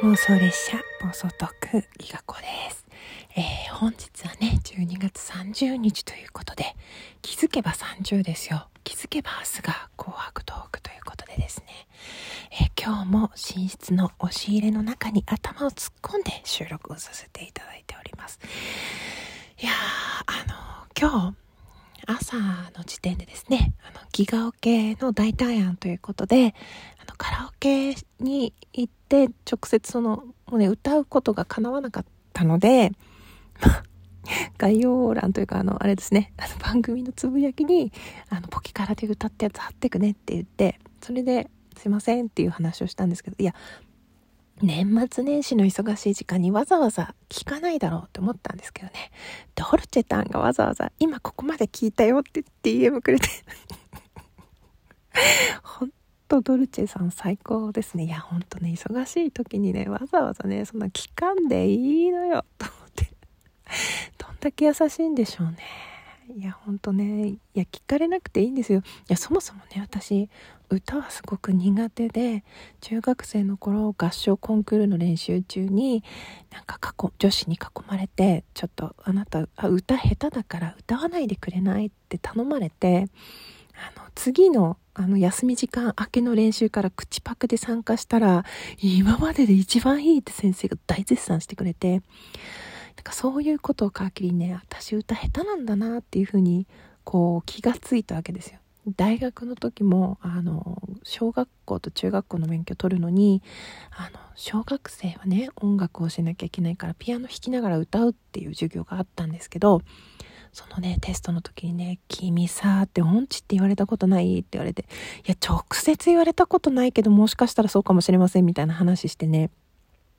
妄想列車暴走特ギガ子です、えー、本日はね12月30日ということで気づけば30ですよ。気づけば明日が紅白トークということでですね、えー、今日も寝室の押し入れの中に頭を突っ込んで収録をさせていただいております。いやーあの今日朝の時点でですね、あの、ギガオケの代替案ということで、あの、カラオケに行って直接その、もうね、歌うことが叶わなかったので、概要欄というか、あの、あれですね、あの番組のつぶやきに、あの、ポキカラで歌ったやつ貼ってくねって言って、それで、すいませんっていう話をしたんですけど、いや、年末年始の忙しい時間にわざわざ聞かないだろうって思ったんですけどね。ドルチェタンがわざわざ今ここまで聞いたよって DM くれてほんとドルチェさん最高ですね。いやほんとね、忙しい時にね、わざわざね、そんな聞かんでいいのよと思って。どんだけ優しいんでしょうね。いやほんとねいや聞かれなくていいんですよ。いやそもそもね私歌はすごく苦手で中学生の頃合唱コンクールの練習中になんか女子に囲まれてちょっとあなたあ歌下手だから歌わないでくれないって頼まれてあの次のあの休み時間明けの練習から口パクで参加したら今までで一番いいって先生が大絶賛してくれてなんかそういうことを皮切りね私歌下手なんだなっていうふうにこう気がついたわけですよ。大学の時もあの小学校と中学校の免許取るのにあの小学生はね音楽をしなきゃいけないからピアノ弾きながら歌うっていう授業があったんですけどそのねテストの時にね「君さ」って音痴って言われたことない？って言われて「いや直接言われたことないけどもしかしたらそうかもしれません」みたいな話してね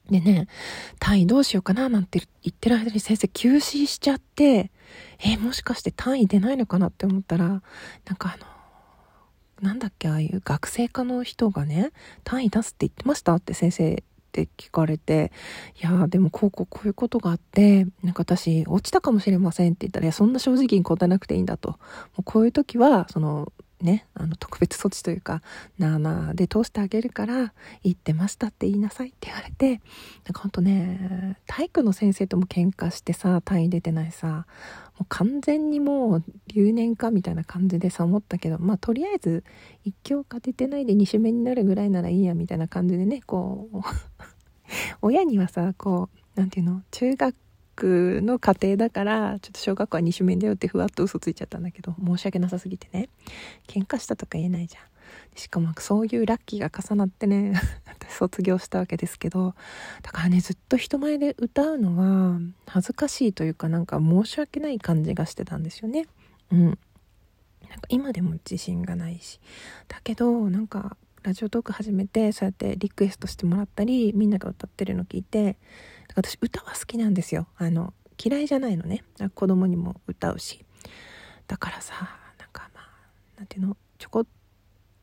でね、単位どうしようかななんて言ってる間に先生休止しちゃって、えもしかして単位出ないのかなって思ったら、なんかあの、なんだっけ、ああいう学生科の人がね、単位出すって言ってました？って先生って聞かれて、いやでもこうこうこういうことがあって、なんか私落ちたかもしれませんって言ったら、いやそんな正直に答えなくていいんだと。もうこういう時は、その、ね、あの特別措置というか、なあなあで通してあげるから、言ってましたって言いなさいって言われて、なんかほんとね、体育の先生とも喧嘩してさ、単位出てないさ、もう完全にもう留年かみたいな感じでさ思ったけど、まあとりあえず一教科出てないで2種目になるぐらいならいいやみたいな感じでね、こう 親にはさ、こう、なんていうの、中学の家庭だからちょっと小学校は二種面だよってふわっと嘘ついちゃったんだけど申し訳なさすぎてね。喧嘩したとか言えないじゃん。しかもそういうラッキーが重なってね 卒業したわけですけどだからねずっと人前で歌うのは恥ずかしいというかなんか申し訳ない感じがしてたんですよね。うん。なんか今でも自信がないし。だけどなんかラジオトーク始めてそうやってリクエストしてもらったりみんなが歌ってるの聞いて私歌は好きなんですよ。あの嫌いじゃないのね。子供にも歌うし。だからさなんかまあなんていうの？ちょこっ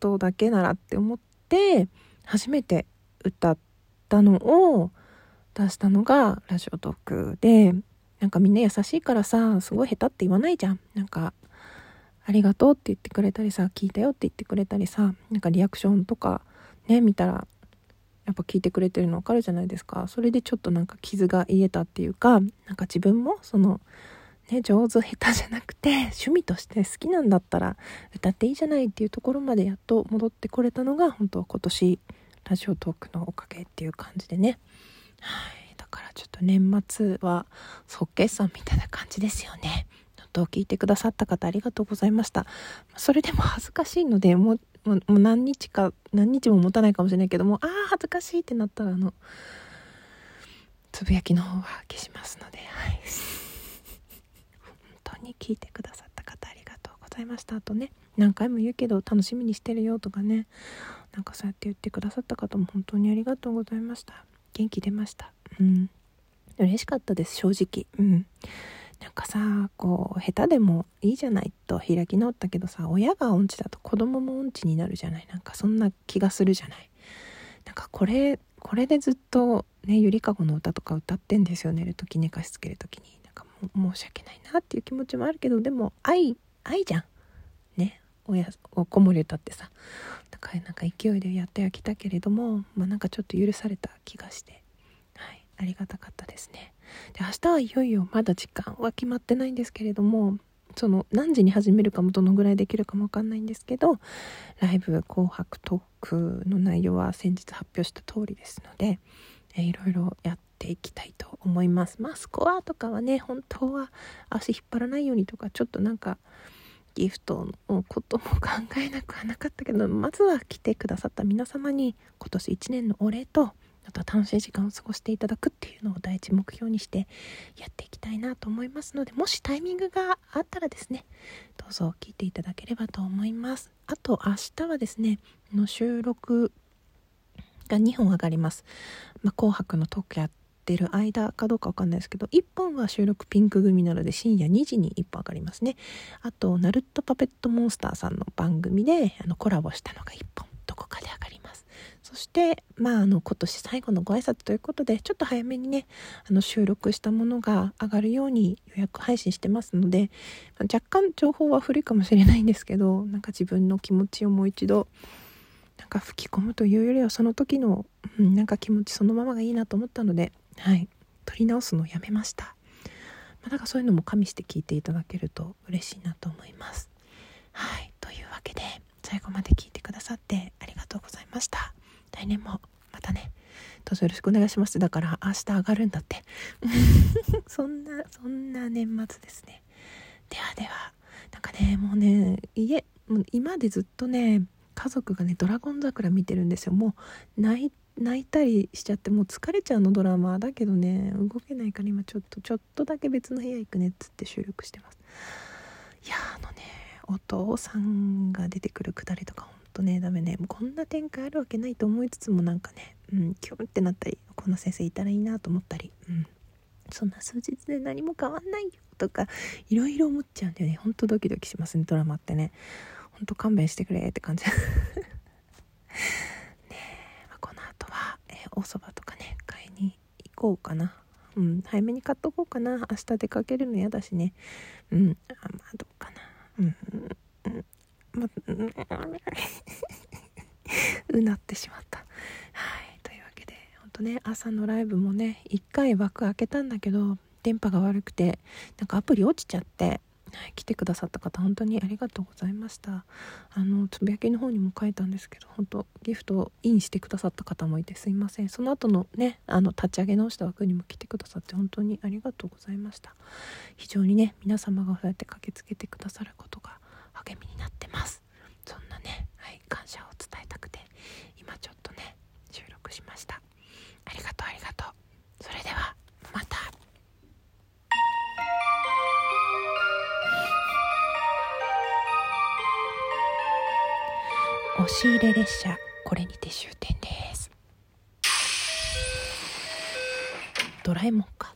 とだけならって思って初めて歌ったのを出したのがラジオトークでなんかみんな優しいからさすごい下手って言わないじゃん。なんかありがとうって言ってくれたりさ聞いたよって言ってくれたりさなんかリアクションとかね見たらやっぱ聞いてくれてるの分かるじゃないですか。それでちょっとなんか傷が癒えたっていうかなんか自分もそのね上手下手じゃなくて趣味として好きなんだったら歌っていいじゃないっていうところまでやっと戻ってこれたのが本当は今年ラジオトークのおかげっていう感じでね。はい。だからちょっと年末は即決算みたいな感じですよね。と聞いてくださった方ありがとうございました。それでも恥ずかしいのでもうもう何日か何日も持たないかもしれないけどもああ恥ずかしいってなったらあのつぶやきの方は消しますのではい。本当に聞いてくださった方ありがとうございました。あとね何回も言うけど楽しみにしてるよとかねなんかそうやって言ってくださった方も本当にありがとうございました。元気出ました。うん。嬉しかったです正直。うん。なんかさこう下手でもいいじゃないと開き直ったけどさ親が音痴だと子供も音痴になるじゃない。なんかそんな気がするじゃない。なんかこれこれでずっとねゆりかごの歌とか歌ってんですよ寝る時寝かしつける時に。なんか申し訳ないなっていう気持ちもあるけどでも愛愛じゃん。ね。親お子守歌ってさ。だからなんか勢いでやってはきたけれどもまあなんかちょっと許された気がして。はい。ありがたかったですね。で明日はいよいよまだ時間は決まってないんですけれどもその何時に始めるかもどのぐらいできるかもわかんないんですけどライブ紅白トークの内容は先日発表した通りですので、えいろいろやっていきたいと思います。まあスコアとかはね本当は足引っ張らないようにとかちょっとなんかギフトのことも考えなくはなかったけどまずは来てくださった皆様に今年1年のお礼とあとは楽しい時間を過ごしていただくっていうのを第一目標にしてやっていきたいなと思いますのでもしタイミングがあったらですねどうぞ聞いていただければと思います。あと明日はですねの収録が2本上がります、まあ、紅白のトークやってる間かどうかわかんないですけど1本は収録ピンク組なので深夜2時に1本上がりますね。あとナルトパペットモンスターさんの番組であのコラボしたのが1本どこかで上がりますそしてまああの今年最後のご挨拶ということでちょっと早めにねあの収録したものが上がるように予約配信してますので若干情報は古いかもしれないんですけどなんか自分の気持ちをもう一度なんか吹き込むというよりはその時の、うん、なんか気持ちそのままがいいなと思ったのではい撮り直すのをやめました、まあ、だかそういうのも加味して聞いていただけると嬉しいなと思います。はいというわけで最後まで聞いてくださってありがとうございました。来年もまたねどうぞよろしくお願いします。だから明日上がるんだって。そんなそんな年末ですね。ではではなんかねもうね家もう今でずっとね家族がね「ドラゴン桜」見てるんですよ。もう泣いたりしちゃってもう疲れちゃうのドラマだけどね動けないから今ちょっとちょっとだけ別の部屋行くねっつって収録してます。いやあのねお父さんが出てくるくだりとかとねダメね。こんな展開あるわけないと思いつつもなんかねうんキュンってなったりこんな先生いたらいいなと思ったりうん。そんな数日で何も変わんないよとかいろいろ思っちゃうんだよね。ほんとドキドキしますねドラマってね。ほんと勘弁してくれって感じ。ねえ、まあ、この後は、えー、お蕎麦とかね買いに行こうかな。うん早めに買っとこうかな。明日出かけるの嫌だしね。うんあまあどうかな。うん。ま うなってしまった。はい。というわけでほんとね朝のライブもね1回枠開けたんだけど電波が悪くてなんかアプリ落ちちゃって、来てくださった方本当にありがとうございました。あのつぶやきの方にも書いたんですけど本当ギフトをインしてくださった方もいてすいません。その後のねあの立ち上げ直した枠にも来てくださって本当にありがとうございました。非常にね皆様がそうやって駆けつけてくださることが励みになってます。そんなね、はい、感謝を伝えたくて今ちょっとね収録しました。ありがとうありがとう。それではまた。押し入れ列車これにて終点です。ドラえもんか。